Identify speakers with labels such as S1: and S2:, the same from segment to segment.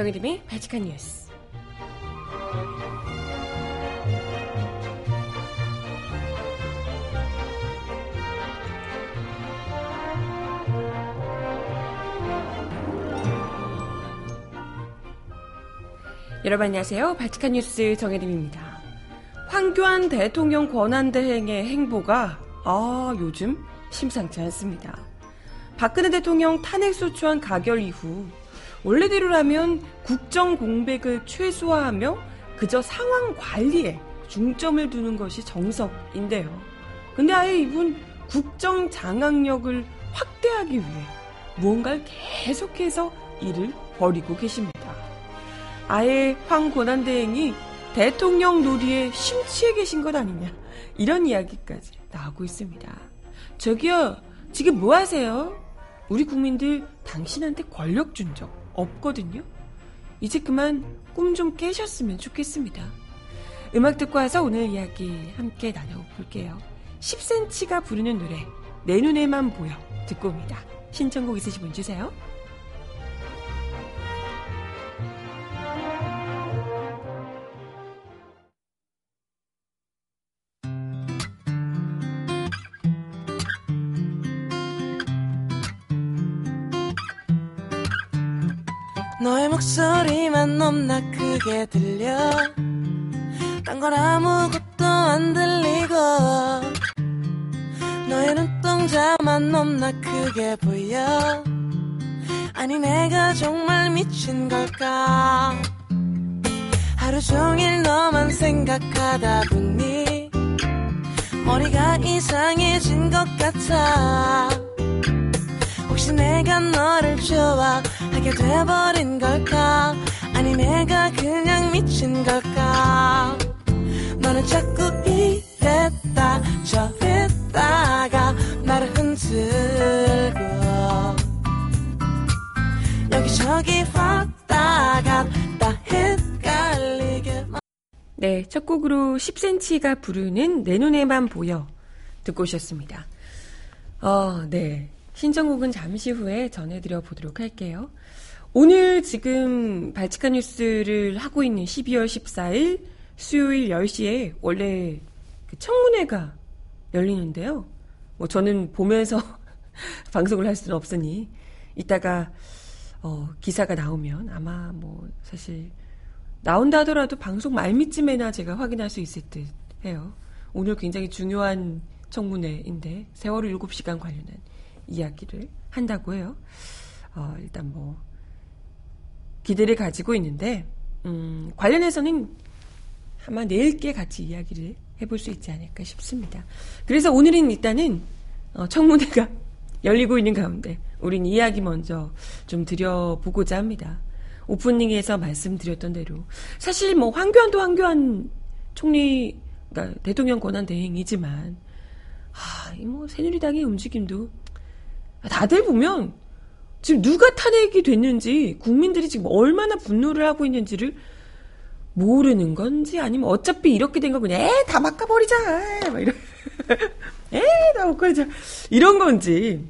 S1: 정혜림의 발칙한 뉴스. 여러분 안녕하세요. 발칙한 뉴스 정혜림입니다. 황교안 대통령 권한대행의 행보가 아 요즘 심상치 않습니다. 박근혜 대통령 탄핵소추안 가결 이후 원래대로라면 국정 공백을 최소화하며 그저 상황 관리에 중점을 두는 것이 정석인데요. 근데 아예 이분 국정 장악력을 확대하기 위해 무언가를 계속해서 일을 벌이고 계십니다. 아예 황 권한대행이 대통령 놀이에 심취해 계신 것 아니냐 이런 이야기까지 나오고 있습니다. 저기요 지금 뭐 하세요? 우리 국민들 당신한테 권력 준 적 없거든요. 이제 그만 꿈 좀 깨셨으면 좋겠습니다. 음악 듣고 와서 오늘 이야기 함께 나눠볼게요. 10cm가 부르는 노래 내 눈에만 보여 듣고 옵니다. 신청곡 있으신 분 주세요.
S2: 넘나 크게 들려. 딴 건 아무것도 안 들리고. 너의 눈동자만 넘나 크게 보여. 아니 내가 정말 미친 걸까? 하루 종일 너만 생각하다 보니 머리가 이상해진 것 같아. 혹시 내가 너를 좋아하게 돼버린 걸까 내가 그냥 미친 걸까 너는 자꾸 이랬다 저랬다가 나를 흔들고 여기저기 왔다 갔다 헷갈리게
S1: 네, 첫 곡으로 10cm가 부르는 내 눈에만 보여 듣고 오셨습니다. 어, 네. 신청곡은 잠시 후에 전해드려 보도록 할게요. 오늘 지금 발칙한 뉴스를 하고 있는 12월 14일 수요일 10시에 원래 그 청문회가 열리는데요. 뭐 저는 보면서 방송을 할 수는 없으니 이따가 어, 기사가 나오면 아마 뭐 사실 나온다 하더라도 방송 말미쯤에나 제가 확인할 수 있을 듯 해요. 오늘 굉장히 중요한 청문회인데 세월호 7시간 관련한 이야기를 한다고 해요. 어, 일단 뭐 기대를 가지고 있는데 음, 관련해서는 아마 내일께 같이 이야기를 해볼 수 있지 않을까 싶습니다. 그래서 오늘은 일단은 어, 청문회가 열리고 있는 가운데 우린 이야기 먼저 좀 드려보고자 합니다. 오프닝에서 말씀드렸던 대로 사실 뭐 황교안도 황교안 총리 그러니까 대통령 권한 대행이지만 아, 뭐 새누리당의 움직임도 다들 보면 지금 누가 탄핵이 됐는지 국민들이 지금 얼마나 분노를 하고 있는지를 모르는 건지 아니면 어차피 이렇게 된 거 그냥 에다 바꿔버리자 막 이런 에다 바꿔버리자 이런 건지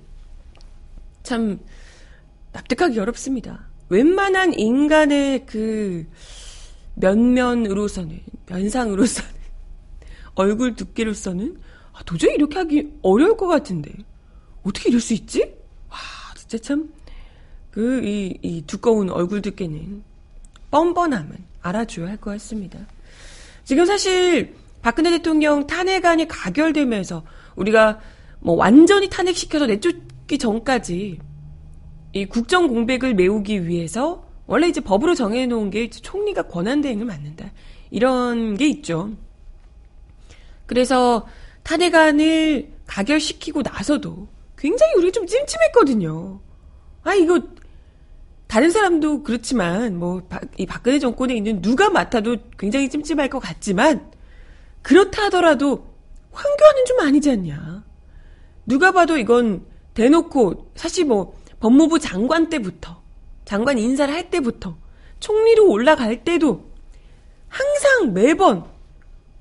S1: 참 납득하기 어렵습니다. 웬만한 인간의 그 면면으로서는 면상으로서는 얼굴 두께로서는 아, 도저히 이렇게 하기 어려울 것 같은데 어떻게 이럴 수 있지? 와 진짜 참 그 이 이 두꺼운 얼굴 두께는 뻔뻔함은 알아줘야 할 것 같습니다. 지금 사실 박근혜 대통령 탄핵안이 가결되면서 우리가 뭐 완전히 탄핵시켜서 내쫓기 전까지 이 국정 공백을 메우기 위해서 원래 이제 법으로 정해놓은 게 총리가 권한대행을 맡는다. 이런 게 있죠. 그래서 탄핵안을 가결시키고 나서도 굉장히 우리가 좀 찜찜했거든요. 아, 이거, 다른 사람도 그렇지만, 뭐, 이 박근혜 정권에 있는 누가 맡아도 굉장히 찜찜할 것 같지만, 그렇다 하더라도, 황교안은 좀 아니지 않냐. 누가 봐도 이건 대놓고, 사실 뭐, 법무부 장관 때부터, 장관 인사를 할 때부터, 총리로 올라갈 때도, 항상 매번,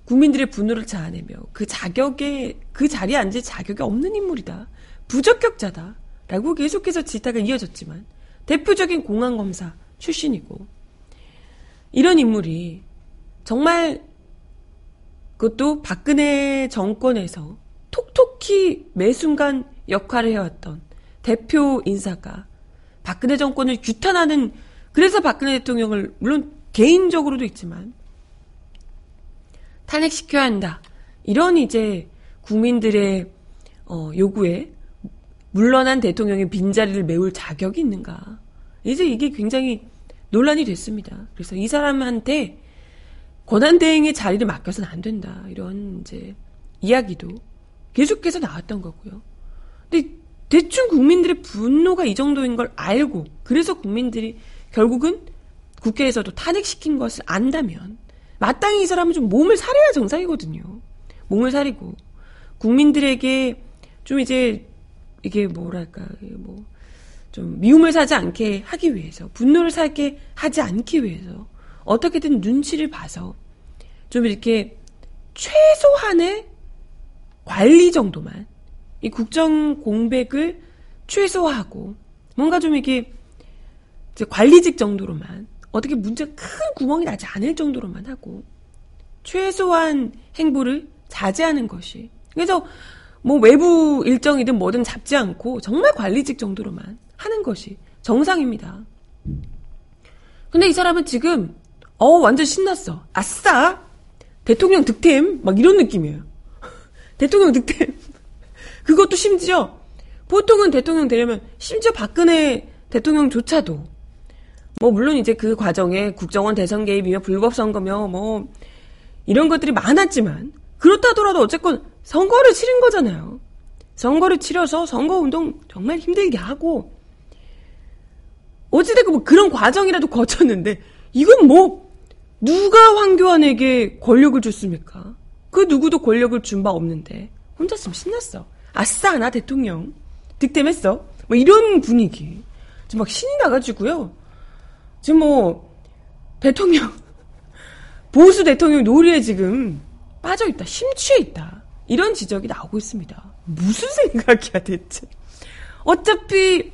S1: 국민들의 분노를 자아내며 그 자격에, 그 자리에 앉을 자격이 없는 인물이다. 부적격자다. 라고 계속해서 질타가 이어졌지만, 대표적인 공안 검사 출신이고, 이런 인물이 정말 그것도 박근혜 정권에서 톡톡히 매 순간 역할을 해왔던 대표 인사가 박근혜 정권을 규탄하는 그래서 박근혜 대통령을 물론 개인적으로도 있지만 탄핵시켜야 한다. 이런 이제 국민들의 어, 요구에 물러난 대통령의 빈자리를 메울 자격이 있는가. 이제 이게 굉장히 논란이 됐습니다. 그래서 이 사람한테 권한대행의 자리를 맡겨서는 안 된다. 이런 이제 이야기도 계속해서 나왔던 거고요. 근데 대충 국민들의 분노가 이 정도인 걸 알고 그래서 국민들이 결국은 국회에서도 탄핵시킨 것을 안다면 마땅히 이 사람은 좀 몸을 사려야 정상이거든요. 몸을 사리고 국민들에게 좀 이제 이게 뭐랄까 뭐 좀 미움을 사지 않게 하기 위해서 분노를 사게 하지 않기 위해서 어떻게든 눈치를 봐서 좀 이렇게 최소한의 관리 정도만 이 국정 공백을 최소화하고 뭔가 좀 이게 관리직 정도로만 어떻게 문제 큰 구멍이 나지 않을 정도로만 하고 최소한 행보를 자제하는 것이 그래서 뭐 외부 일정이든 뭐든 잡지 않고 정말 관리직 정도로만 하는 것이 정상입니다. 근데 이 사람은 지금 어 완전 신났어. 아싸 대통령 득템 막 이런 느낌이에요. 대통령 득템 그것도 심지어 보통은 대통령 되려면 심지어 박근혜 대통령조차도 뭐 물론 이제 그 과정에 국정원 대선 개입이며 불법 선거며 뭐 이런 것들이 많았지만 그렇다 하더라도 어쨌건 선거를 치른 거잖아요. 선거를 치러서 선거운동 정말 힘들게 하고 어찌됐건 뭐 그런 과정이라도 거쳤는데 이건 뭐 누가 황교안에게 권력을 줬습니까? 그 누구도 권력을 준 바 없는데 혼자으면 신났어. 아싸 나 대통령 득템했어. 뭐 이런 분위기. 지금 막 신이 나가지고요. 지금 뭐 대통령 보수 대통령 놀이에 지금 빠져 있다, 심취해 있다. 이런 지적이 나오고 있습니다. 무슨 생각이야 대체? 어차피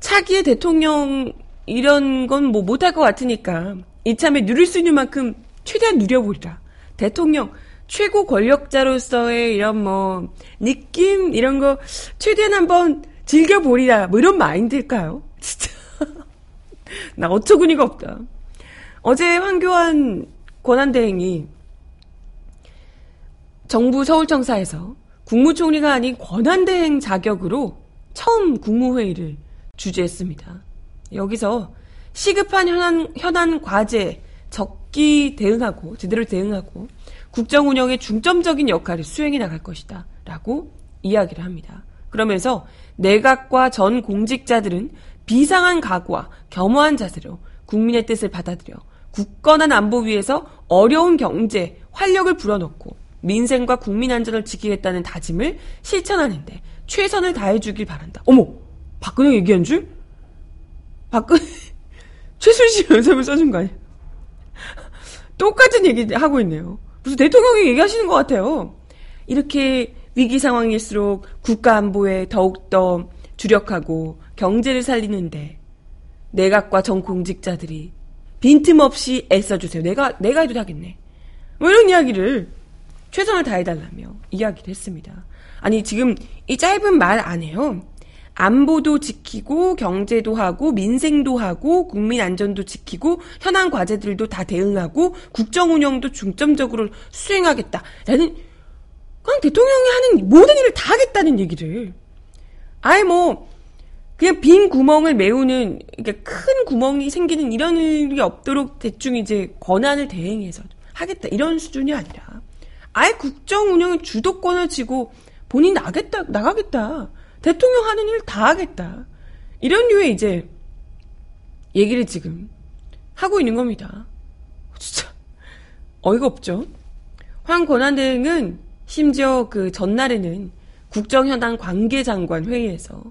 S1: 차기의 대통령 이런 건 뭐 못할 것 같으니까 이참에 누릴 수 있는 만큼 최대한 누려보리라. 대통령 최고 권력자로서의 이런 뭐 느낌 이런 거 최대한 한번 즐겨보리라. 뭐 이런 마인드일까요? 진짜 나 어처구니가 없다. 어제 황교안 권한대행이 정부 서울청사에서 국무총리가 아닌 권한대행 자격으로 처음 국무회의를 주재했습니다. 여기서 시급한 현안, 현안 과제 적기 대응하고 제대로 대응하고 국정 운영에 중점적인 역할을 수행해 나갈 것이다. 라고 이야기를 합니다. 그러면서 내각과 전 공직자들은 비상한 각오와 겸허한 자세로 국민의 뜻을 받아들여 굳건한 안보 위에서 어려운 경제, 활력을 불어넣고 민생과 국민 안전을 지키겠다는 다짐을 실천하는데 최선을 다해주길 바란다. 어머, 박근혜 얘기한 줄? 박근혜 최순실 연설을 써준 거 아니야? 똑같은 얘기 하고 있네요. 무슨 대통령이 얘기하시는 것 같아요. 이렇게 위기 상황일수록 국가 안보에 더욱더 주력하고 경제를 살리는데 내각과 전 공직자들이 빈틈없이 애써주세요. 내가 내가 해도 하겠네. 뭐 이런 이야기를 최선을 다해달라며 이야기를 했습니다. 아니 지금 이 짧은 말 안에요. 안보도 지키고 경제도 하고 민생도 하고 국민 안전도 지키고 현안 과제들도 다 대응하고 국정 운영도 중점적으로 수행하겠다. 라는 그냥 대통령이 하는 모든 일을 다 하겠다는 얘기를 아예 뭐 그냥 빈 구멍을 메우는 그러니까 큰 구멍이 생기는 이런 일이 없도록 대충 이제 권한을 대행해서 하겠다 이런 수준이 아니라 아예 국정 운영의 주도권을 쥐고 본인 나겠다 나가겠다 대통령 하는 일 다 하겠다 이런 류의 이제 얘기를 지금 하고 있는 겁니다. 진짜 어이가 없죠. 황 권한대행은 심지어 그 전날에는 국정현안 관계장관 회의에서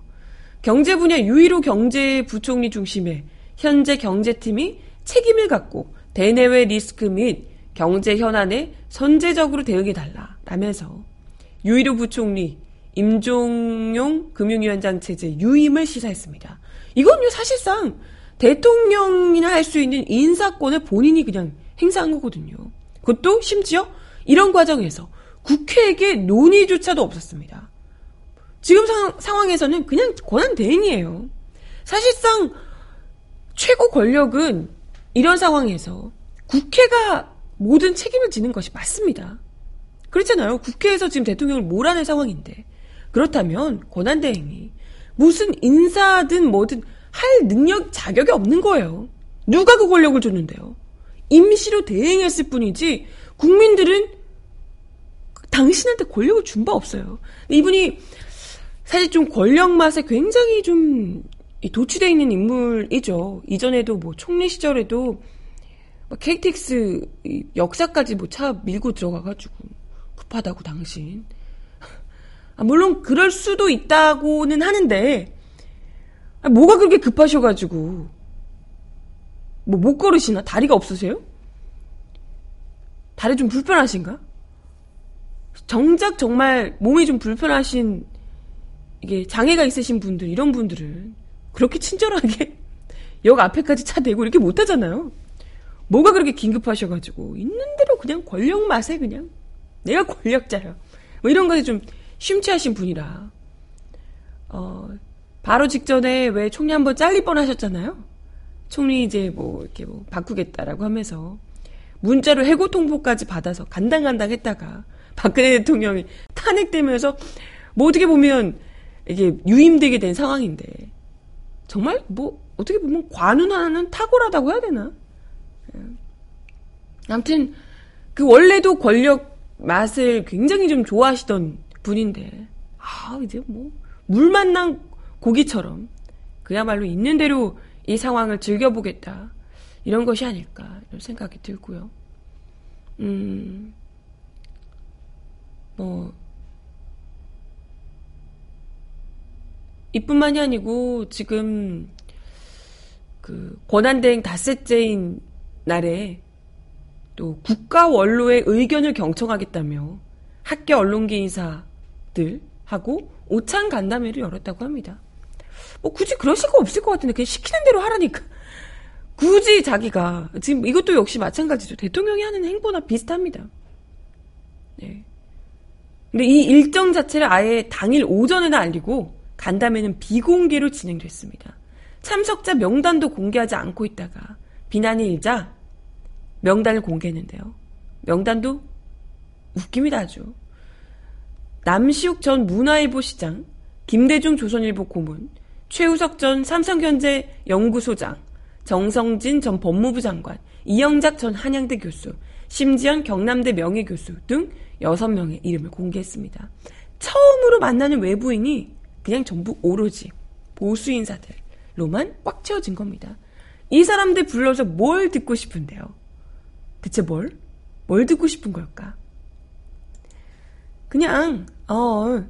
S1: 경제 분야 유일호 경제부총리 중심의 현재 경제팀이 책임을 갖고 대내외 리스크 및 경제 현안에 선제적으로 대응해 달라 라면서 유일호 부총리 임종용 금융위원장 체제 유임을 시사했습니다. 이건요 사실상 대통령이나 할 수 있는 인사권을 본인이 그냥 행사한 거거든요. 그것도 심지어 이런 과정에서 국회에게 논의조차도 없었습니다. 지금 상, 상황에서는 그냥 권한 대행이에요. 사실상 최고 권력은 이런 상황에서 국회가 모든 책임을 지는 것이 맞습니다. 그렇잖아요. 국회에서 지금 대통령을 몰아낼 상황인데. 그렇다면 권한대행이 무슨 인사든 뭐든 할 능력, 자격이 없는 거예요. 누가 그 권력을 줬는데요? 임시로 대행했을 뿐이지 국민들은 당신한테 권력을 준 바 없어요. 이분이 사실 좀 권력 맛에 굉장히 좀 도취되어 있는 인물이죠. 이전에도 뭐 총리 시절에도 KTX 역사까지 뭐 차 밀고 들어가가지고 급하다고 당신. 아, 물론 그럴 수도 있다고는 하는데 아, 뭐가 그렇게 급하셔가지고 뭐 못 걸으시나? 다리가 없으세요? 다리 좀 불편하신가? 정작 정말 몸이 좀 불편하신 이게 장애가 있으신 분들 이런 분들은 그렇게 친절하게 역 앞에까지 차 대고 이렇게 못 하잖아요. 뭐가 그렇게 긴급하셔가지고 있는 대로 그냥 권력 맛에 그냥 내가 권력자야. 뭐 이런 것에 좀 심취하신 분이라 어 바로 직전에 왜 총리 한번 잘릴 뻔하셨잖아요. 총리 이제 뭐 이렇게 뭐 바꾸겠다라고 하면서 문자로 해고 통보까지 받아서 간당간당 했다가 박근혜 대통령이 탄핵되면서 뭐 어떻게 보면 이게 유임되게 된 상황인데 정말 뭐 어떻게 보면 관운하는 탁월하다고 해야 되나? 예. 아무튼 그 원래도 권력 맛을 굉장히 좀 좋아하시던 분인데 아 이제 뭐 물 만난 고기처럼 그야말로 있는 대로 이 상황을 즐겨보겠다 이런 것이 아닐까 이런 생각이 들고요. 음, 뭐 이뿐만이 아니고 지금 그 권한대행 닷새째인 날에 또 국가 원로의 의견을 경청하겠다며 학계 언론계 인사들하고 오찬 간담회를 열었다고 합니다. 뭐 굳이 그럴 수가 없을 것 같은데 그냥 시키는 대로 하라니까. 굳이 자기가 지금 이것도 역시 마찬가지죠. 대통령이 하는 행보나 비슷합니다. 네. 근데 이 일정 자체를 아예 당일 오전에나 알리고 간담회는 비공개로 진행됐습니다. 참석자 명단도 공개하지 않고 있다가 비난이 일자 명단을 공개했는데요. 명단도 웃깁니다 아주. 남시욱 전 문화일보 시장, 김대중 조선일보 고문, 최우석 전 삼성경제 연구소장, 정성진 전 법무부 장관, 이영작 전 한양대 교수, 심지현 경남대 명예교수 등 6명의 이름을 공개했습니다. 처음으로 만나는 외부인이 그냥 전부 오로지 보수 인사들로만 꽉 채워진 겁니다. 이 사람들 불러서 뭘 듣고 싶은데요? 대체 뭘? 뭘 듣고 싶은 걸까? 그냥, 어,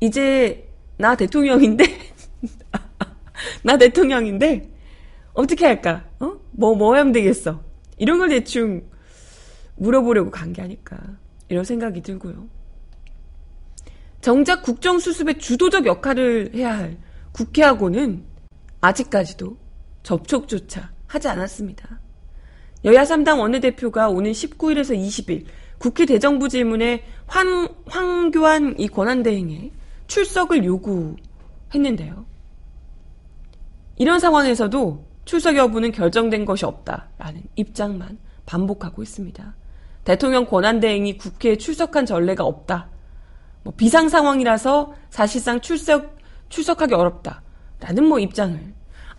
S1: 이제 나 대통령인데, 나 대통령인데, 어떻게 할까? 어? 뭐, 뭐 하면 되겠어? 이런 걸 대충 물어보려고 간 게 아닐까. 이런 생각이 들고요. 정작 국정수습의 주도적 역할을 해야 할 국회하고는 아직까지도 접촉조차 하지 않았습니다. 여야 3당 원내대표가 오는 19일에서 20일 국회 대정부 질문에 황, 황교안 이 권한대행에 출석을 요구했는데요. 이런 상황에서도 출석 여부는 결정된 것이 없다라는 입장만 반복하고 있습니다. 대통령 권한대행이 국회에 출석한 전례가 없다. 뭐 비상 상황이라서 사실상 출석 출석하기 어렵다. 라는 뭐 입장을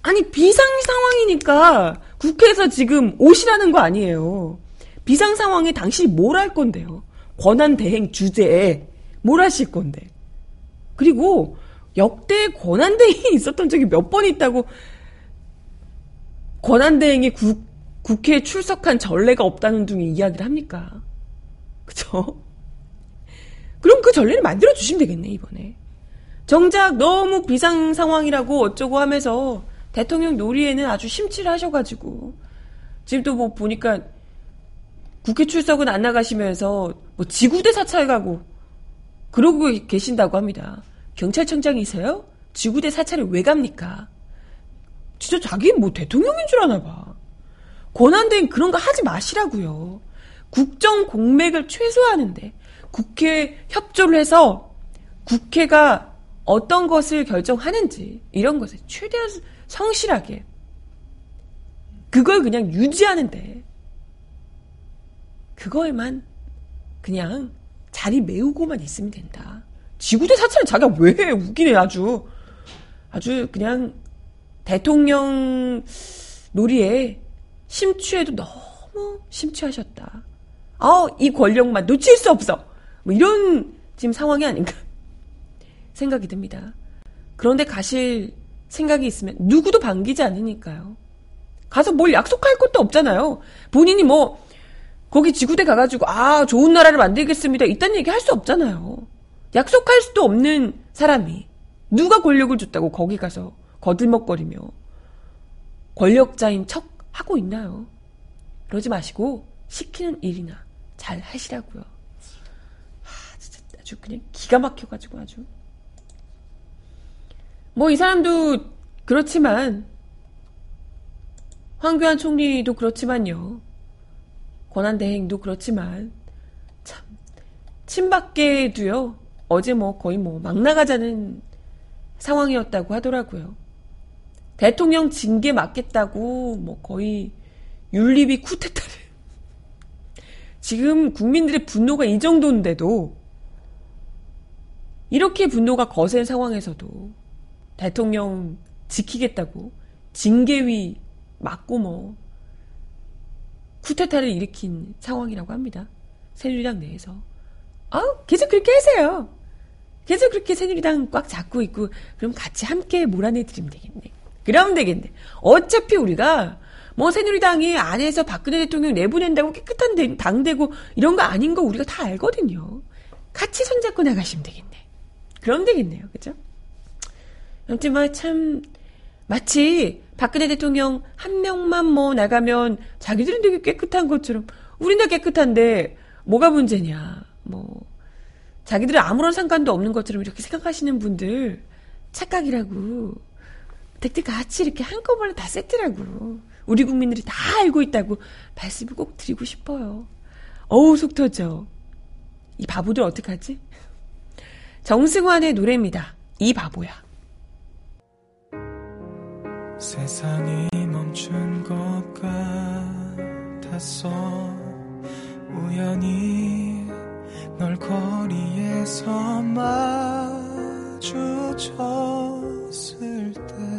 S1: 아니 비상 상황이니까 국회에서 지금 오시라는 거 아니에요. 비상 상황에 당신이 뭘 할 건데요? 권한 대행 주제에 뭘 하실 건데? 그리고 역대 권한 대행이 있었던 적이 몇 번 있다고 권한 대행이 국, 국회에 출석한 전례가 없다는 등의 이야기를 합니까? 그쵸? 그럼 그 전례를 만들어 주시면 되겠네, 이번에. 정작 너무 비상 상황이라고 어쩌고 하면서 대통령 놀이에는 아주 심취를 하셔가지고 지금 또 뭐 보니까 국회 출석은 안 나가시면서 뭐 지구대 사찰 가고 그러고 계신다고 합니다. 경찰청장이세요? 지구대 사찰을 왜 갑니까? 진짜 자기 뭐 대통령인 줄 아나 봐. 권한대행 그런 거 하지 마시라고요. 국정 공맥을 최소화하는데 국회 협조를 해서 국회가 어떤 것을 결정하는지 이런 것을 최대한 성실하게 그걸 그냥 유지하는데 그거에만 그냥 자리 메우고만 있으면 된다. 지구대 사찰은 자기가 왜 해? 웃기네 아주 아주 그냥 대통령 놀이에 심취해도 너무 심취하셨다. 아, 이 권력만 놓칠 수 없어. 뭐 이런 지금 상황이 아닌가 생각이 듭니다. 그런데 가실 생각이 있으면 누구도 반기지 않으니까요. 가서 뭘 약속할 것도 없잖아요. 본인이 뭐 거기 지구대 가가지고 아 좋은 나라를 만들겠습니다. 이딴 얘기 할 수 없잖아요. 약속할 수도 없는 사람이 누가 권력을 줬다고 거기 가서 거들먹거리며 권력자인 척 하고 있나요? 그러지 마시고 시키는 일이나 잘 하시라고요. 하, 진짜 아주 그냥 기가 막혀가지고 아주. 뭐 이 사람도 그렇지만 황교안 총리도 그렇지만요. 권한대행도 그렇지만 참 친박계도요. 어제 뭐 거의 뭐 막 나가자는 상황이었다고 하더라고요. 대통령 징계 맞겠다고 뭐 거의 윤리비 쿠데타를 지금 국민들의 분노가 이 정도인데도 이렇게 분노가 거센 상황에서도 대통령 지키겠다고 징계위 맞고 뭐 쿠데타를 일으킨 상황이라고 합니다. 새누리당 내에서. 아, 계속 그렇게 하세요. 계속 그렇게 새누리당 꽉 잡고 있고 그럼 같이 함께 몰아내드리면 되겠네. 그러면 되겠네. 어차피 우리가 뭐 새누리당이 안에서 박근혜 대통령 내보낸다고 깨끗한 당 되고 이런 거 아닌 거 우리가 다 알거든요. 같이 손잡고 나가시면 되겠네. 그럼 되겠네요. 그죠? 아무튼 뭐참 마치 박근혜 대통령 한 명만 뭐 나가면 자기들은 되게 깨끗한 것처럼 우리는 깨끗한데 뭐가 문제냐. 뭐 자기들은 아무런 상관도 없는 것처럼 이렇게 생각하시는 분들 착각이라고. 댁들 같이 이렇게 한꺼번에 다 세트라고. 우리 국민들이 다 알고 있다고 말씀을 꼭 드리고 싶어요. 어우, 속 터져. 이 바보들 어떡하지? 정승환의 노래입니다. 이 바보야.
S3: 세상이 멈춘 것 같았어 우연히 널 거리에서 마주쳤을 때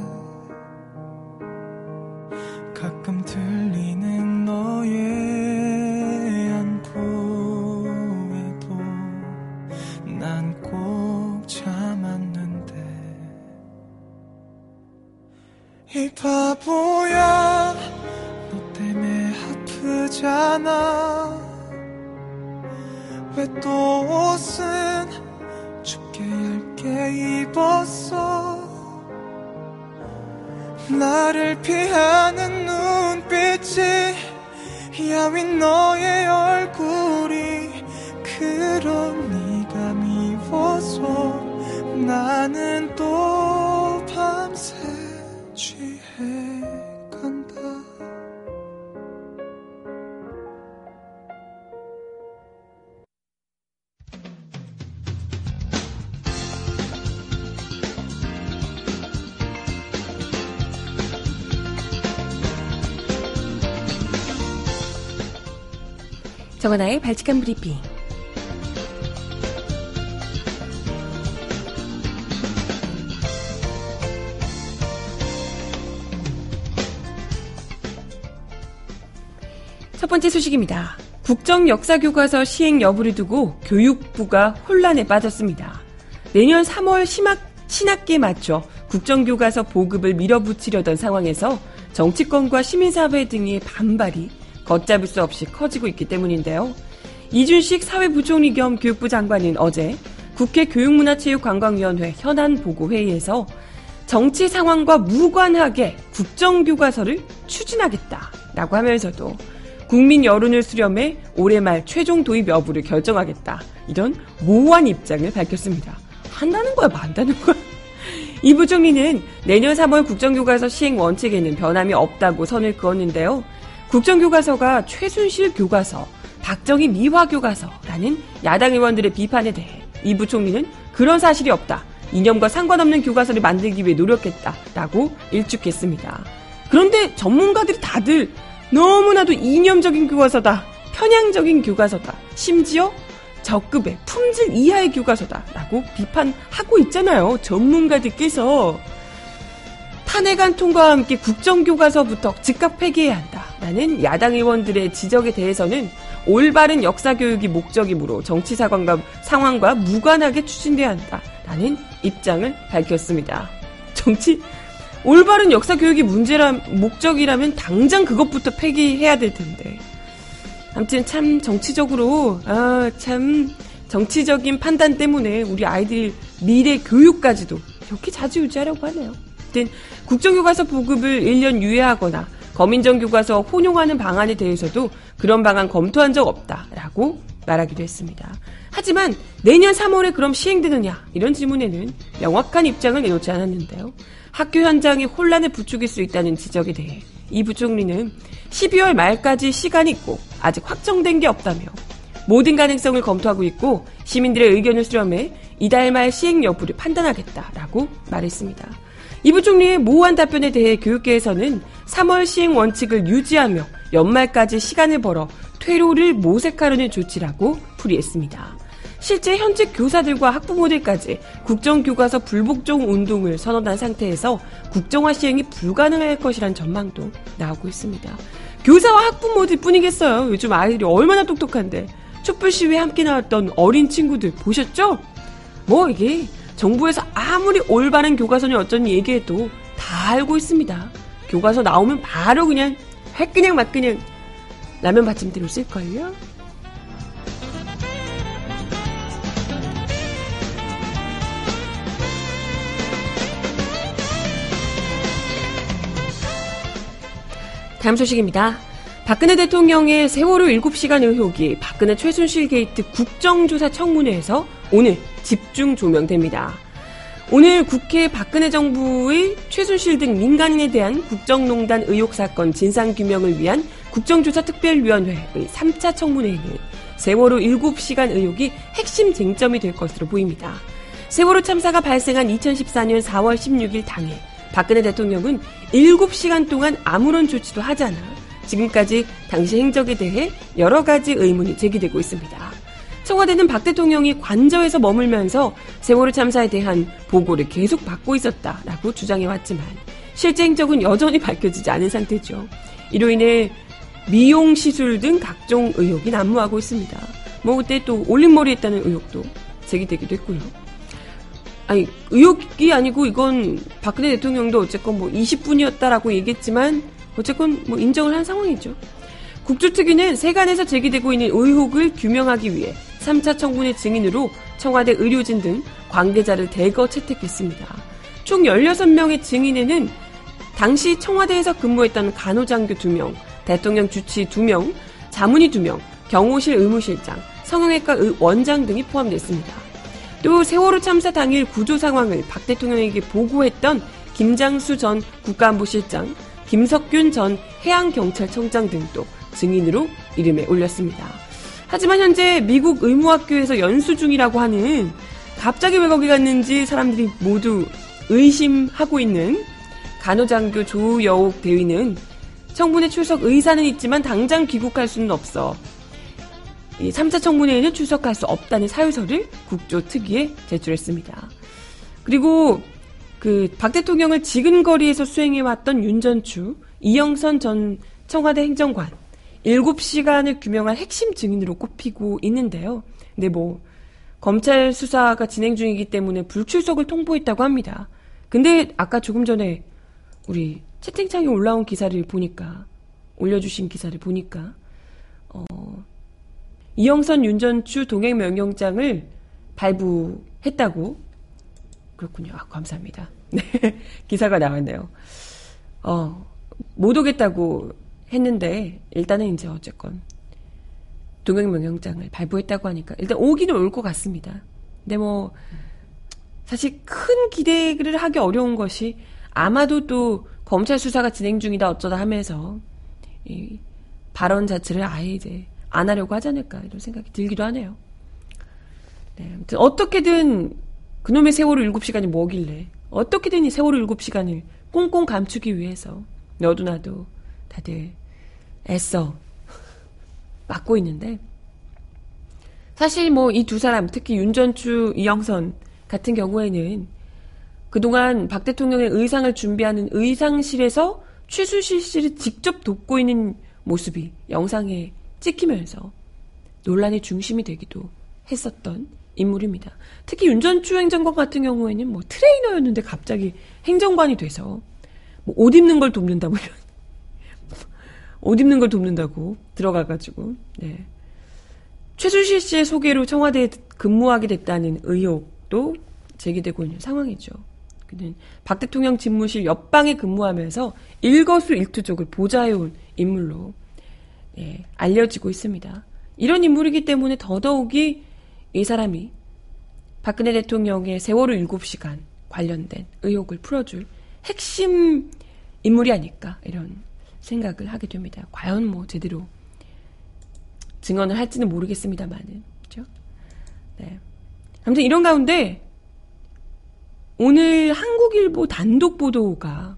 S1: 정하나의 발칙한 브리핑. 첫 번째 소식입니다. 국정 역사 교과서 시행 여부를 두고 교육부가 혼란에 빠졌습니다. 내년 3월 신학, 신학기에 맞춰 국정교과서 보급을 밀어붙이려던 상황에서 정치권과 시민사회 등의 반발이 걷잡을 수 없이 커지고 있기 때문인데요. 이준식 사회부총리 겸 교육부 장관은 어제 국회 교육문화체육관광위원회 현안 보고 회의에서 정치 상황과 무관하게 국정교과서를 추진하겠다라고 하면서도 국민 여론을 수렴해 올해 말 최종 도입 여부를 결정하겠다. 이런 모호한 입장을 밝혔습니다. 한다는 거야, 만다는 거야? 이 부총리는 내년 3월 국정교과서 시행 원칙에는 변함이 없다고 선을 그었는데요. 국정교과서가 최순실 교과서, 박정희 미화 교과서라는 야당 의원들의 비판에 대해 이 부총리는 그런 사실이 없다. 이념과 상관없는 교과서를 만들기 위해 노력했다라고 일축했습니다. 그런데 전문가들이 다들 너무나도 이념적인 교과서다. 편향적인 교과서다. 심지어 적급의 품질 이하의 교과서다라고 비판하고 있잖아요. 전문가들께서 탄핵안 통과와 함께 국정교과서부터 즉각 폐기해야 한다 라는 야당 의원들의 지적에 대해서는 올바른 역사교육이 목적이므로 정치 사관과 상황과 무관하게 추진돼야 한다 라는 입장을 밝혔습니다. 정치 올바른 역사교육이 문제라 목적이라면 당장 그것부터 폐기해야 될 텐데. 아무튼 참 정치적으로 아 참 정치적인 판단 때문에 우리 아이들 미래 교육까지도 이렇게 자주 유지하려고 하네요. 아무튼 국정교과서 보급을 1년 유예하거나 거민정 교과서 혼용하는 방안에 대해서도 그런 방안 검토한 적 없다라고 말하기도 했습니다. 하지만 내년 3월에 그럼 시행되느냐 이런 질문에는 명확한 입장을 내놓지 않았는데요. 학교 현장에 혼란을 부추길 수 있다는 지적에 대해 이 부총리는 12월 말까지 시간이 있고 아직 확정된 게 없다며 모든 가능성을 검토하고 있고 시민들의 의견을 수렴해 이달 말 시행 여부를 판단하겠다라고 말했습니다. 이 부총리의 모호한 답변에 대해 교육계에서는 3월 시행 원칙을 유지하며 연말까지 시간을 벌어 퇴로를 모색하려는 조치라고 풀이했습니다. 실제 현직 교사들과 학부모들까지 국정교과서 불복종 운동을 선언한 상태에서 국정화 시행이 불가능할 것이란 전망도 나오고 있습니다. 교사와 학부모들 뿐이겠어요. 요즘 아이들이 얼마나 똑똑한데. 촛불 시위에 함께 나왔던 어린 친구들 보셨죠? 뭐 이게 정부에서 아무리 올바른 교과서니 어쩐니 얘기해도 다 알고 있습니다. 교과서 나오면 바로 그냥 획 그냥 막 그냥 라면 받침대로 쓸걸요? 다음 소식입니다. 박근혜 대통령의 세월호 7시간 의혹이 박근혜 최순실 게이트 국정조사 청문회에서 오늘 집중 조명됩니다. 오늘 국회 박근혜 정부의 최순실 등 민간인에 대한 국정농단 의혹 사건 진상규명을 위한 국정조사 특별위원회의 3차 청문회에는 세월호 7시간 의혹이 핵심 쟁점이 될 것으로 보입니다. 세월호 참사가 발생한 2014년 4월 16일 당일 박근혜 대통령은 7시간 동안 아무런 조치도 하지 않아 지금까지 당시 행적에 대해 여러 가지 의문이 제기되고 있습니다. 청와대는 박 대통령이 관저에서 머물면서 세월호 참사에 대한 보고를 계속 받고 있었다라고 주장해왔지만 실제 행적은 여전히 밝혀지지 않은 상태죠. 이로 인해 미용 시술 등 각종 의혹이 난무하고 있습니다. 뭐 그때 또 올림머리 했다는 의혹도 제기되기도 했고요. 아니 의혹이 아니고 이건 박근혜 대통령도 어쨌건 뭐 20분이었다라고 얘기했지만 어쨌건 뭐 인정을 한 상황이죠. 국조특위는 세간에서 제기되고 있는 의혹을 규명하기 위해 3차 청문회 증인으로 청와대 의료진 등 관계자를 대거 채택했습니다. 총 16명의 증인에는 당시 청와대에서 근무했던 간호장교 2명, 대통령 주치 2명, 자문의 2명, 경호실 의무실장, 성형외과 원장 등이 포함됐습니다. 또 세월호 참사 당일 구조 상황을 박 대통령에게 보고했던 김장수 전 국가안보실장, 김석균 전 해양경찰청장 등도 증인으로 이름에 올렸습니다. 하지만 현재 미국 의무학교에서 연수 중이라고 하는 갑자기 왜 거기 갔는지 사람들이 모두 의심하고 있는 간호장교 조여옥 대위는 청문회 출석 의사는 있지만 당장 귀국할 수는 없어. 3차 청문회에는 출석할 수 없다는 사유서를 국조 특위에 제출했습니다. 그리고 그 박 대통령을 지근거리에서 수행해왔던 윤전추, 이영선 전 청와대 행정관 7시간을 규명한 핵심 증인으로 꼽히고 있는데요. 근데 뭐 검찰 수사가 진행 중이기 때문에 불출석을 통보했다고 합니다. 근데 아까 조금 전에 우리 채팅창에 올라온 기사를 보니까 올려주신 기사를 보니까 어, 이영선 윤전추 동행 명령장을 발부했다고 그렇군요. 아, 감사합니다. 네. 기사가 나왔네요. 어, 못 오겠다고 했는데, 일단은 이제 어쨌건, 동행 명령장을 발부했다고 하니까, 일단 오기는 올 것 같습니다. 근데 뭐, 사실 큰 기대를 하기 어려운 것이 아마도 또 검찰 수사가 진행 중이다 어쩌다 하면서 이 발언 자체를 아예 이제 안 하려고 하지 않을까 이런 생각이 들기도 하네요. 네, 아무튼 어떻게든 그놈의 세월호 7시간이 뭐길래? 어떻게든 이 세월호 7시간을 꽁꽁 감추기 위해서 너도 나도 다들 애써 막고 있는데. 사실 뭐 이 두 사람 특히 윤전추 이영선 같은 경우에는 그동안 박 대통령의 의상을 준비하는 의상실에서 최순실 씨를 직접 돕고 있는 모습이 영상에 찍히면서 논란의 중심이 되기도 했었던 인물입니다. 특히 윤전추 행정관 같은 경우에는 뭐 트레이너였는데 갑자기 행정관이 돼서 뭐 옷 입는 걸 돕는다 뭐 이런 옷 입는 걸 돕는다고 들어가가지고 네. 최순실 씨의 소개로 청와대에 근무하게 됐다는 의혹도 제기되고 있는 상황이죠. 그는 박 대통령 집무실 옆방에 근무하면서 일거수일투족을 보좌해온 인물로 네, 알려지고 있습니다. 이런 인물이기 때문에 더더욱이 이 사람이 박근혜 대통령의 세월호 7시간 관련된 의혹을 풀어줄 핵심 인물이 아닐까 이런 생각을 하게 됩니다. 과연 뭐 제대로 증언을 할지는 모르겠습니다만은 그죠? 네. 아무튼 이런 가운데 오늘 한국일보 단독 보도가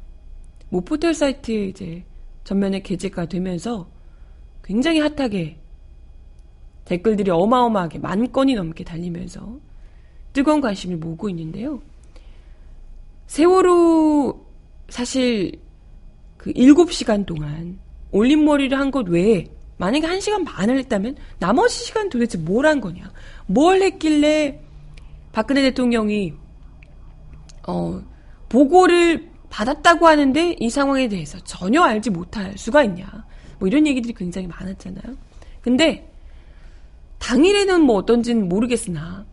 S1: 뭐 포털 사이트 이제 전면에 게재가 되면서 굉장히 핫하게 댓글들이 어마어마하게 만 건이 넘게 달리면서 뜨거운 관심을 모으고 있는데요. 세월호 사실 그 7시간 동안 올림머리를 한 것 외에 만약에 1시간 반을 했다면 나머지 시간 도대체 뭘 한 거냐. 뭘 했길래 박근혜 대통령이 어 보고를 받았다고 하는데 이 상황에 대해서 전혀 알지 못할 수가 있냐. 뭐 이런 얘기들이 굉장히 많았잖아요. 근데 당일에는 뭐 어떤지는 모르겠으나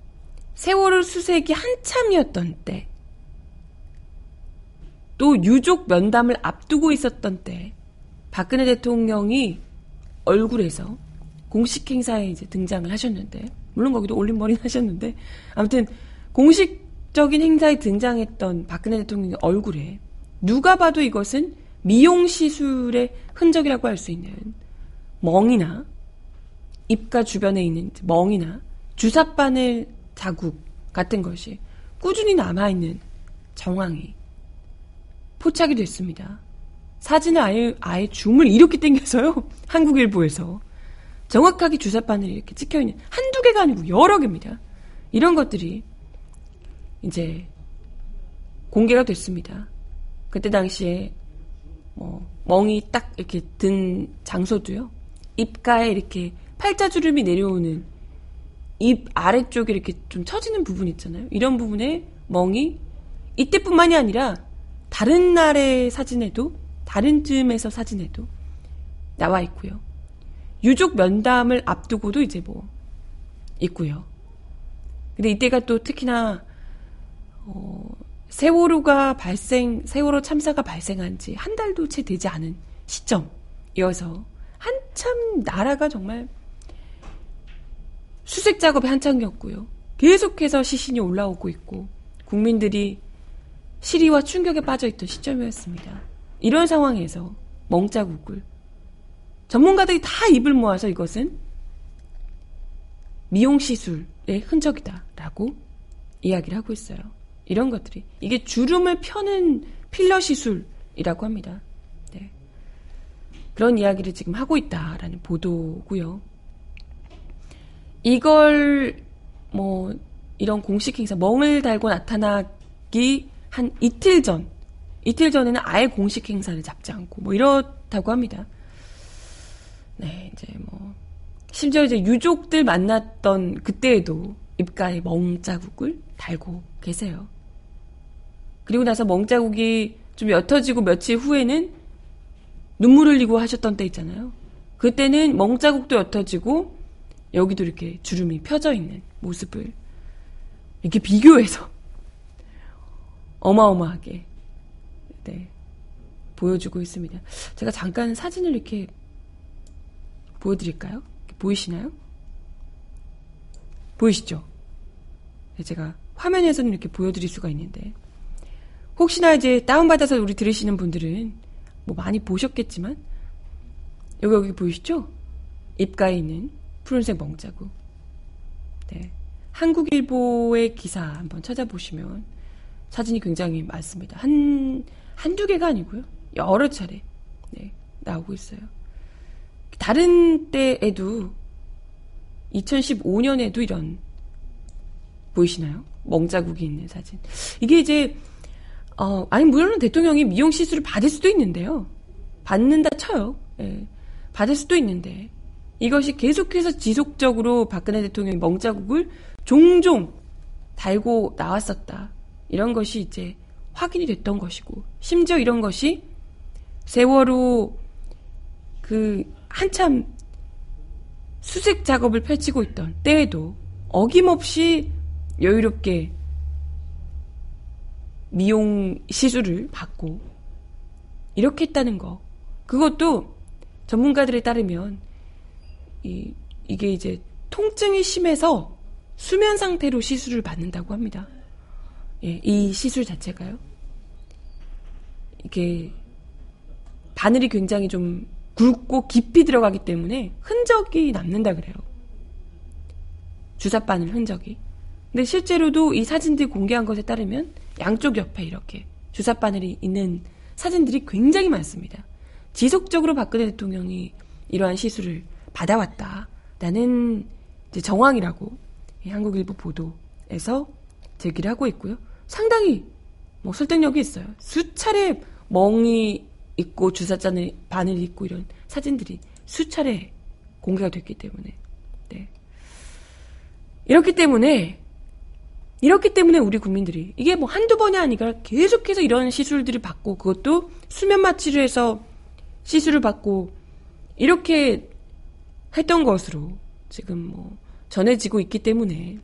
S1: 세월호 수색이 한참이었던 때, 또 유족 면담을 앞두고 있었던 때, 박근혜 대통령이 얼굴에서 공식 행사에 이제 등장을 하셨는데, 물론 거기도 올림머리는 하셨는데, 아무튼 공식적인 행사에 등장했던 박근혜 대통령의 얼굴에 누가 봐도 이것은 미용 시술의 흔적이라고 할 수 있는 멍이나 입가 주변에 있는 멍이나 주사바늘 자국 같은 것이 꾸준히 남아있는 정황이 포착이 됐습니다. 사진을 아예, 아예 줌을 이렇게 당겨서요. 한국일보에서. 정확하게 주사바늘이 이렇게 찍혀있는 한두 개가 아니고 여러 개입니다. 이런 것들이 이제 공개가 됐습니다. 그때 당시에 뭐 멍이 딱 이렇게 든 장소도요. 입가에 이렇게 팔자주름이 내려오는 입 아래쪽에 이렇게 좀 처지는 부분 있잖아요. 이런 부분에 멍이 이때뿐만이 아니라 다른 날의 사진에도 다른 쯤에서 사진에도 나와 있고요. 유족 면담을 앞두고도 이제 뭐 있고요. 근데 이때가 또 특히나 어, 세월호가 발생 세월호 참사가 발생한 지 한 달도 채 되지 않은 시점이어서 한참 나라가 정말 수색 작업이 한창이었고요. 계속해서 시신이 올라오고 있고 국민들이 시리와 충격에 빠져있던 시점이었습니다. 이런 상황에서 멍자국을 전문가들이 다 입을 모아서 이것은 미용 시술의 흔적이다라고 이야기를 하고 있어요. 이런 것들이 이게 주름을 펴는 필러 시술이라고 합니다. 네. 그런 이야기를 지금 하고 있다라는 보도고요. 이걸 뭐 이런 공식 행사 멍을 달고 나타나기 한 이틀 전 이틀 전에는 아예 공식 행사를 잡지 않고 뭐 이렇다고 합니다. 네, 이제 뭐 심지어 이제 유족들 만났던 그때에도 입가에 멍 자국을 달고 계세요. 그리고 나서 멍 자국이 좀 옅어지고 며칠 후에는 눈물 흘리고 하셨던 때 있잖아요. 그때는 멍 자국도 옅어지고 여기도 이렇게 주름이 펴져 있는 모습을 이렇게 비교해서 어마어마하게 네, 보여주고 있습니다. 제가 잠깐 사진을 이렇게 보여드릴까요? 보이시나요? 보이시죠? 네, 제가 화면에서는 이렇게 보여드릴 수가 있는데 혹시나 이제 다운받아서 우리 들으시는 분들은 뭐 많이 보셨겠지만 여기 여기 보이시죠? 입가에 있는 푸른색 멍자국. 네. 한국일보의 기사 한번 찾아보시면 사진이 굉장히 많습니다. 한, 한두 개가 아니고요. 여러 차례, 네, 나오고 있어요. 다른 때에도 2015년에도 이런 보이시나요? 멍자국이 있는 사진. 이게 이제 어 아니 물론 대통령이 미용 시술을 받을 수도 있는데요. 받는다 쳐요. 예. 받을 수도 있는데 이것이 계속해서 지속적으로 박근혜 대통령이 멍자국을 종종 달고 나왔었다. 이런 것이 이제 확인이 됐던 것이고 심지어 이런 것이 세월호 그 한참 수색 작업을 펼치고 있던 때에도 어김없이 여유롭게 미용 시술을 받고 이렇게 했다는 거. 그것도 전문가들에 따르면 이, 이게 이제 통증이 심해서 수면 상태로 시술을 받는다고 합니다. 예, 이 시술 자체가요. 이게 바늘이 굉장히 좀 굵고 깊이 들어가기 때문에 흔적이 남는다 그래요. 주사 바늘 흔적이. 근데 실제로도 이 사진들 공개한 것에 따르면 양쪽 옆에 이렇게 주사 바늘이 있는 사진들이 굉장히 많습니다. 지속적으로 박근혜 대통령이 이러한 시술을 받아왔다라는 정황이라고 한국일보 보도에서 제기를 하고 있고요. 상당히 뭐 설득력이 있어요. 수차례 멍이 있고 주사잔을 바늘 있고 이런 사진들이 수차례 공개가 됐기 때문에 네. 이렇기 때문에 이렇기 때문에 우리 국민들이 이게 뭐 한두 번이 아니라 계속해서 이런 시술들을 받고 그것도 수면 마취를 해서 시술을 받고 이렇게 했던 것으로 지금 뭐 전해지고 있기 때문에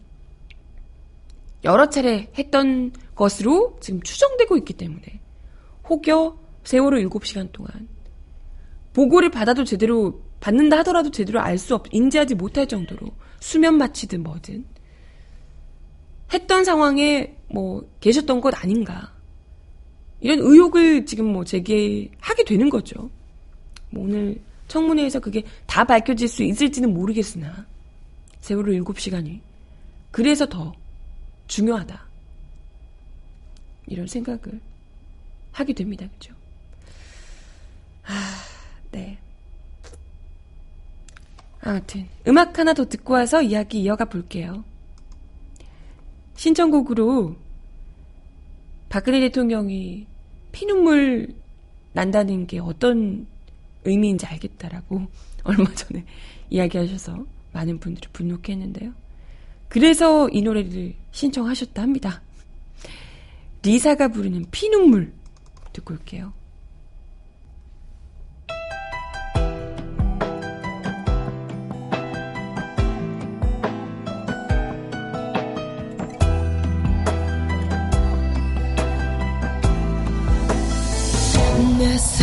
S1: 여러 차례 했던 것으로 지금 추정되고 있기 때문에 혹여 세월호 7시간 동안 보고를 받아도 제대로 받는다 하더라도 제대로 알 수 없, 인지하지 못할 정도로 수면 마취든 뭐든 했던 상황에 뭐 계셨던 것 아닌가. 이런 의혹을 지금 뭐 제기하게 되는 거죠. 뭐 오늘 청문회에서 그게 다 밝혀질 수 있을지는 모르겠으나 세월호 7시간이 그래서 더 중요하다. 이런 생각을 하게 됩니다. 그죠? 아, 네. 아무튼 음악 하나 더 듣고 와서 이야기 이어가 볼게요. 신청곡으로 박근혜 대통령이 피눈물 난다는 게 어떤 의미인지 알겠다라고 얼마 전에 이야기하셔서 많은 분들이 분노했는데요. 그래서 이 노래를 신청하셨다 합니다. 리사가 부르는 피눈물 듣고 올게요. 이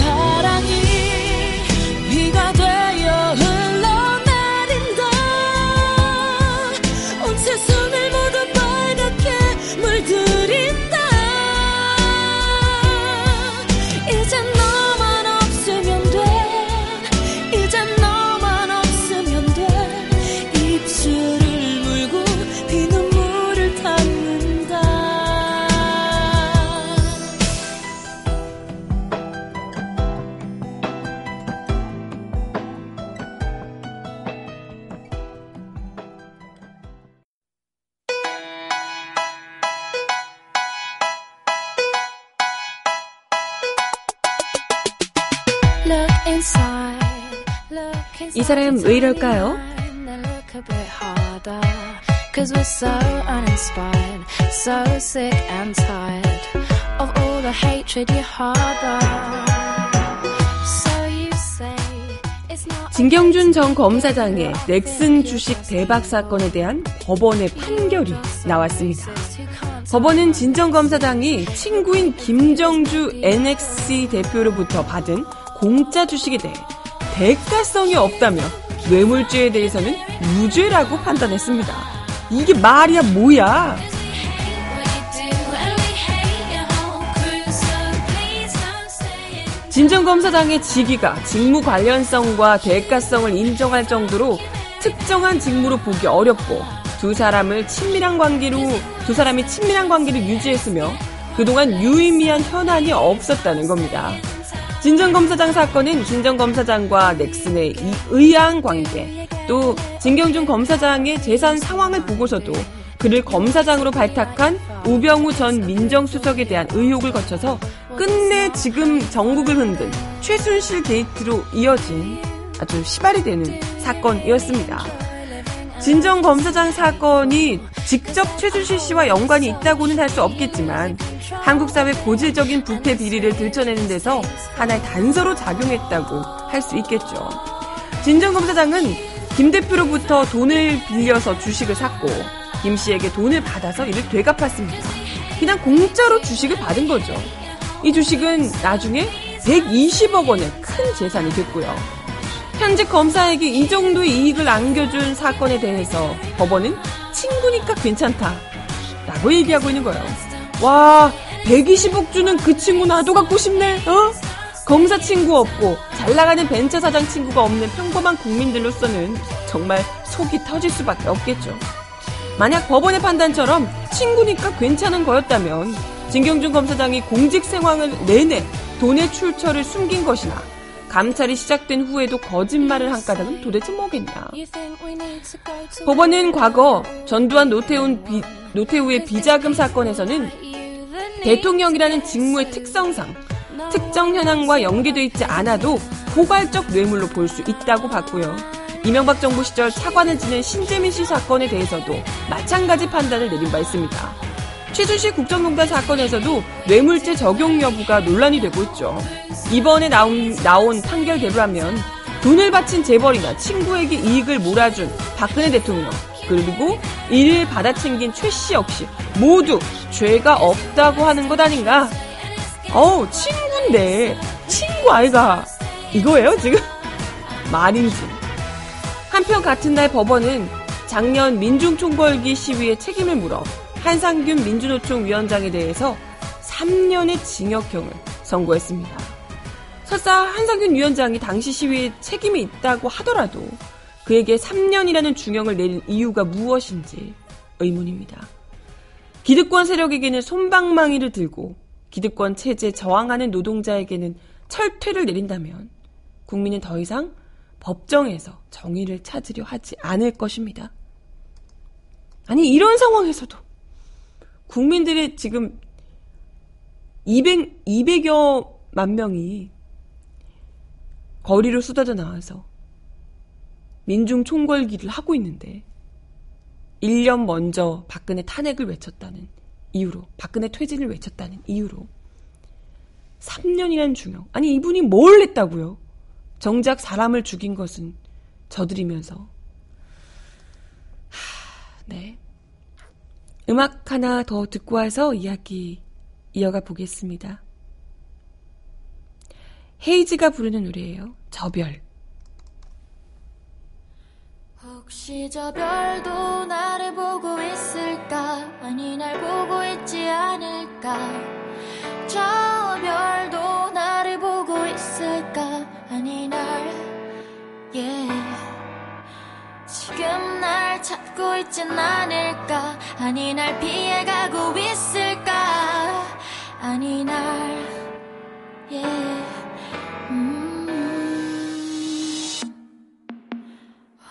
S1: 왜 이럴까요? Cause we're so uninspired, so sick and tired of all the hatred you harbor. So you say it's not. 진경준 전 검사장의 넥슨 주식 대박 사건에 대한 법원의 판결이 나왔습니다. 법원은 진정 검사장이 친구인 김정주 NXC 대표로부터 받은 공짜 주식에 대해 대가성이 없다며 뇌물죄에 대해서는 무죄라고 판단했습니다. 이게 말이야 뭐야? 진정검사장의 직위가 직무 관련성과 대가성을 인정할 정도로 특정한 직무로 보기 어렵고 두 사람을 친밀한 관계로 두 사람이 친밀한 관계를 유지했으며 그동안 유의미한 현안이 없었다는 겁니다. 진정검사장 사건은 진정검사장과 넥슨의 의아한 관계, 또 진경준 검사장의 재산 상황을 보고서도 그를 검사장으로 발탁한 우병우 전 민정수석에 대한 의혹을 거쳐서 끝내 지금 전국을 흔든 최순실 게이트로 이어진 아주 시발이 되는 사건이었습니다. 진정 검사장 사건이 직접 최순실 씨와 연관이 있다고는 할 수 없겠지만 한국 사회 고질적인 부패 비리를 들춰내는 데서 하나의 단서로 작용했다고 할 수 있겠죠. 진정 검사장은 김 대표로부터 돈을 빌려서 주식을 샀고 김 씨에게 돈을 받아서 이를 되갚았습니다. 그냥 공짜로 주식을 받은 거죠. 이 주식은 나중에 120억 원의 큰 재산이 됐고요. 현직 검사에게 이 정도의 이익을 안겨준 사건에 대해서 법원은 친구니까 괜찮다. 라고 얘기하고 있는 거예요. 와, 120억 주는 그 친구 나도 갖고 싶네, 어? 검사 친구 없고 잘 나가는 벤처 사장 친구가 없는 평범한 국민들로서는 정말 속이 터질 수밖에 없겠죠. 만약 법원의 판단처럼 친구니까 괜찮은 거였다면 진경준 검사장이 공직 생활을 내내 돈의 출처를 숨긴 것이나 감찰이 시작된 후에도 거짓말을 한 까닭은 도대체 뭐겠냐. 법원은 과거 전두환 노태훈 비, 노태우의 비자금 사건에서는 대통령이라는 직무의 특성상 특정 현황과 연계되어 있지 않아도 포괄적 뇌물로 볼 수 있다고 봤고요. 이명박 정부 시절 차관을 지낸 신재민 씨 사건에 대해서도 마찬가지 판단을 내린 바 있습니다. 최순실 국정농단 사건에서도 뇌물죄 적용 여부가 논란이 되고 있죠. 이번에 나온, 나온 판결대로라면 돈을 바친 재벌이나 친구에게 이익을 몰아준 박근혜 대통령 그리고 이를 받아 챙긴 최 씨 역시 모두 죄가 없다고 하는 것 아닌가? 어우 친구인데 친구 아이가 이거예요 지금? 말인지 한편 같은 날 법원은 작년 민중총궐기 시위의 책임을 물어 한상균 민주노총 위원장에 대해서 3년의 징역형을 선고했습니다. 설사 한상균 위원장이 당시 시위에 책임이 있다고 하더라도 그에게 3년이라는 중형을 내린 이유가 무엇인지 의문입니다. 기득권 세력에게는 손방망이를 들고 기득권 체제에 저항하는 노동자에게는 철퇴를 내린다면 국민은 더 이상 법정에서 정의를 찾으려 하지 않을 것입니다. 아니, 이런 상황에서도 국민들의 지금 200, 200여만 명이 거리로 쏟아져 나와서 민중 총궐기를 하고 있는데 1년 먼저 박근혜 탄핵을 외쳤다는 이유로 박근혜 퇴진을 외쳤다는 이유로 3년이라는 중형 아니 이분이 뭘 했다고요? 정작 사람을 죽인 것은 저들이면서. 하, 네 음악 하나 더 듣고 와서 이야기 이어가 보겠습니다. 헤이즈가 부르는 노래예요. 저별.
S4: 혹시 저 별도 나를 보고 있을까? 아니 날 보고 있지 않을까? 저 별도 나를 보고 있을까? 아니 날 yeah. 지금 날 찾고 있진 않을까? 아니 날 피해가고 있을까? 아니 날 yeah. 음.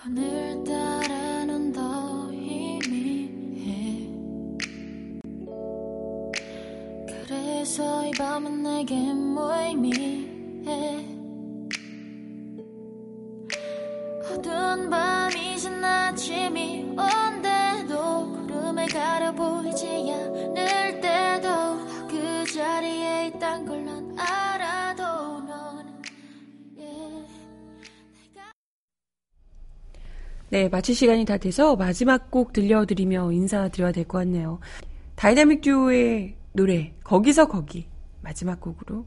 S4: 오늘따라 넌더 희미해 그래서 이 밤은 내겐 무의미해 어두운 밤이 진 아침이 온대도 가려 보이지 않을 때도 그 자리에 있단 걸 난 알아도 yeah.
S1: 네, 마칠 시간이 다 돼서 마지막 곡 들려드리며 인사드려야 될 것 같네요. 다이나믹 듀오의 노래, 거기서 거기, 마지막 곡으로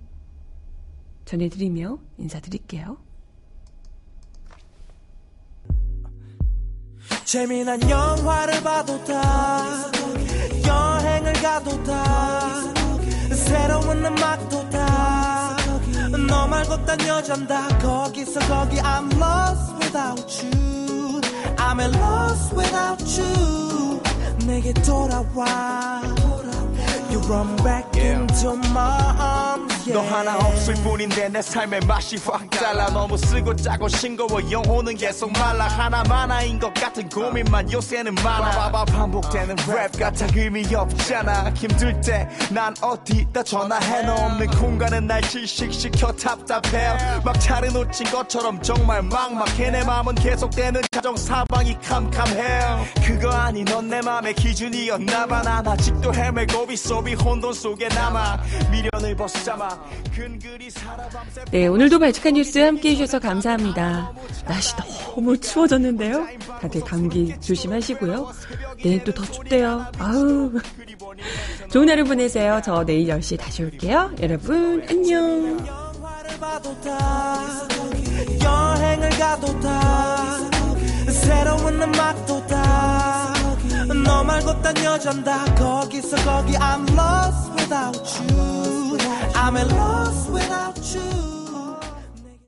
S1: 전해드리며 인사드릴게요.
S2: 재미난 영화를 봐도 다 여행을 가도 다 새로운 음악도 다 너 말고 딴 여잔 다 거기서 거기 I'm lost without you I'm lost without you 내게 돌아와 You run back into my arms
S5: 너 하나 없을 뿐인데 내 삶의 맛이 확 달라. 너무 쓰고 짜고 싱거워. 영혼은 계속 말라. 하나만 하인 것 같은 고민만 요새는 많아. 봐봐 반복되는 랩 같아 의미 없잖아. 힘들 때 난 어디다 전화해. 너 없는 공간은 날 질식시켜 답답해. 막 차려놓친 것처럼 정말 막막해. 내 맘은 계속되는 가정 사방이 캄캄해. 그거 아니 넌 내 맘의 기준이었나봐. 난 아직도 헤매고 이 혼돈 속에 남아. 미련을 벗삼아
S1: 네, 오늘도 발칙한 뉴스 함께 해주셔서 감사합니다. 날씨 너무 추워졌는데요. 다들 감기 조심하시고요. 내일 또 더 춥대요. 아우. 좋은 하루 보내세요. 저 내일 10시에 다시 올게요. 여러분, 안녕.
S2: 다 여행을 가도 다 새로운 음악도 다 너 말고 딴 여잔 다 거기서 거기 I'm lost without you I'm lost without you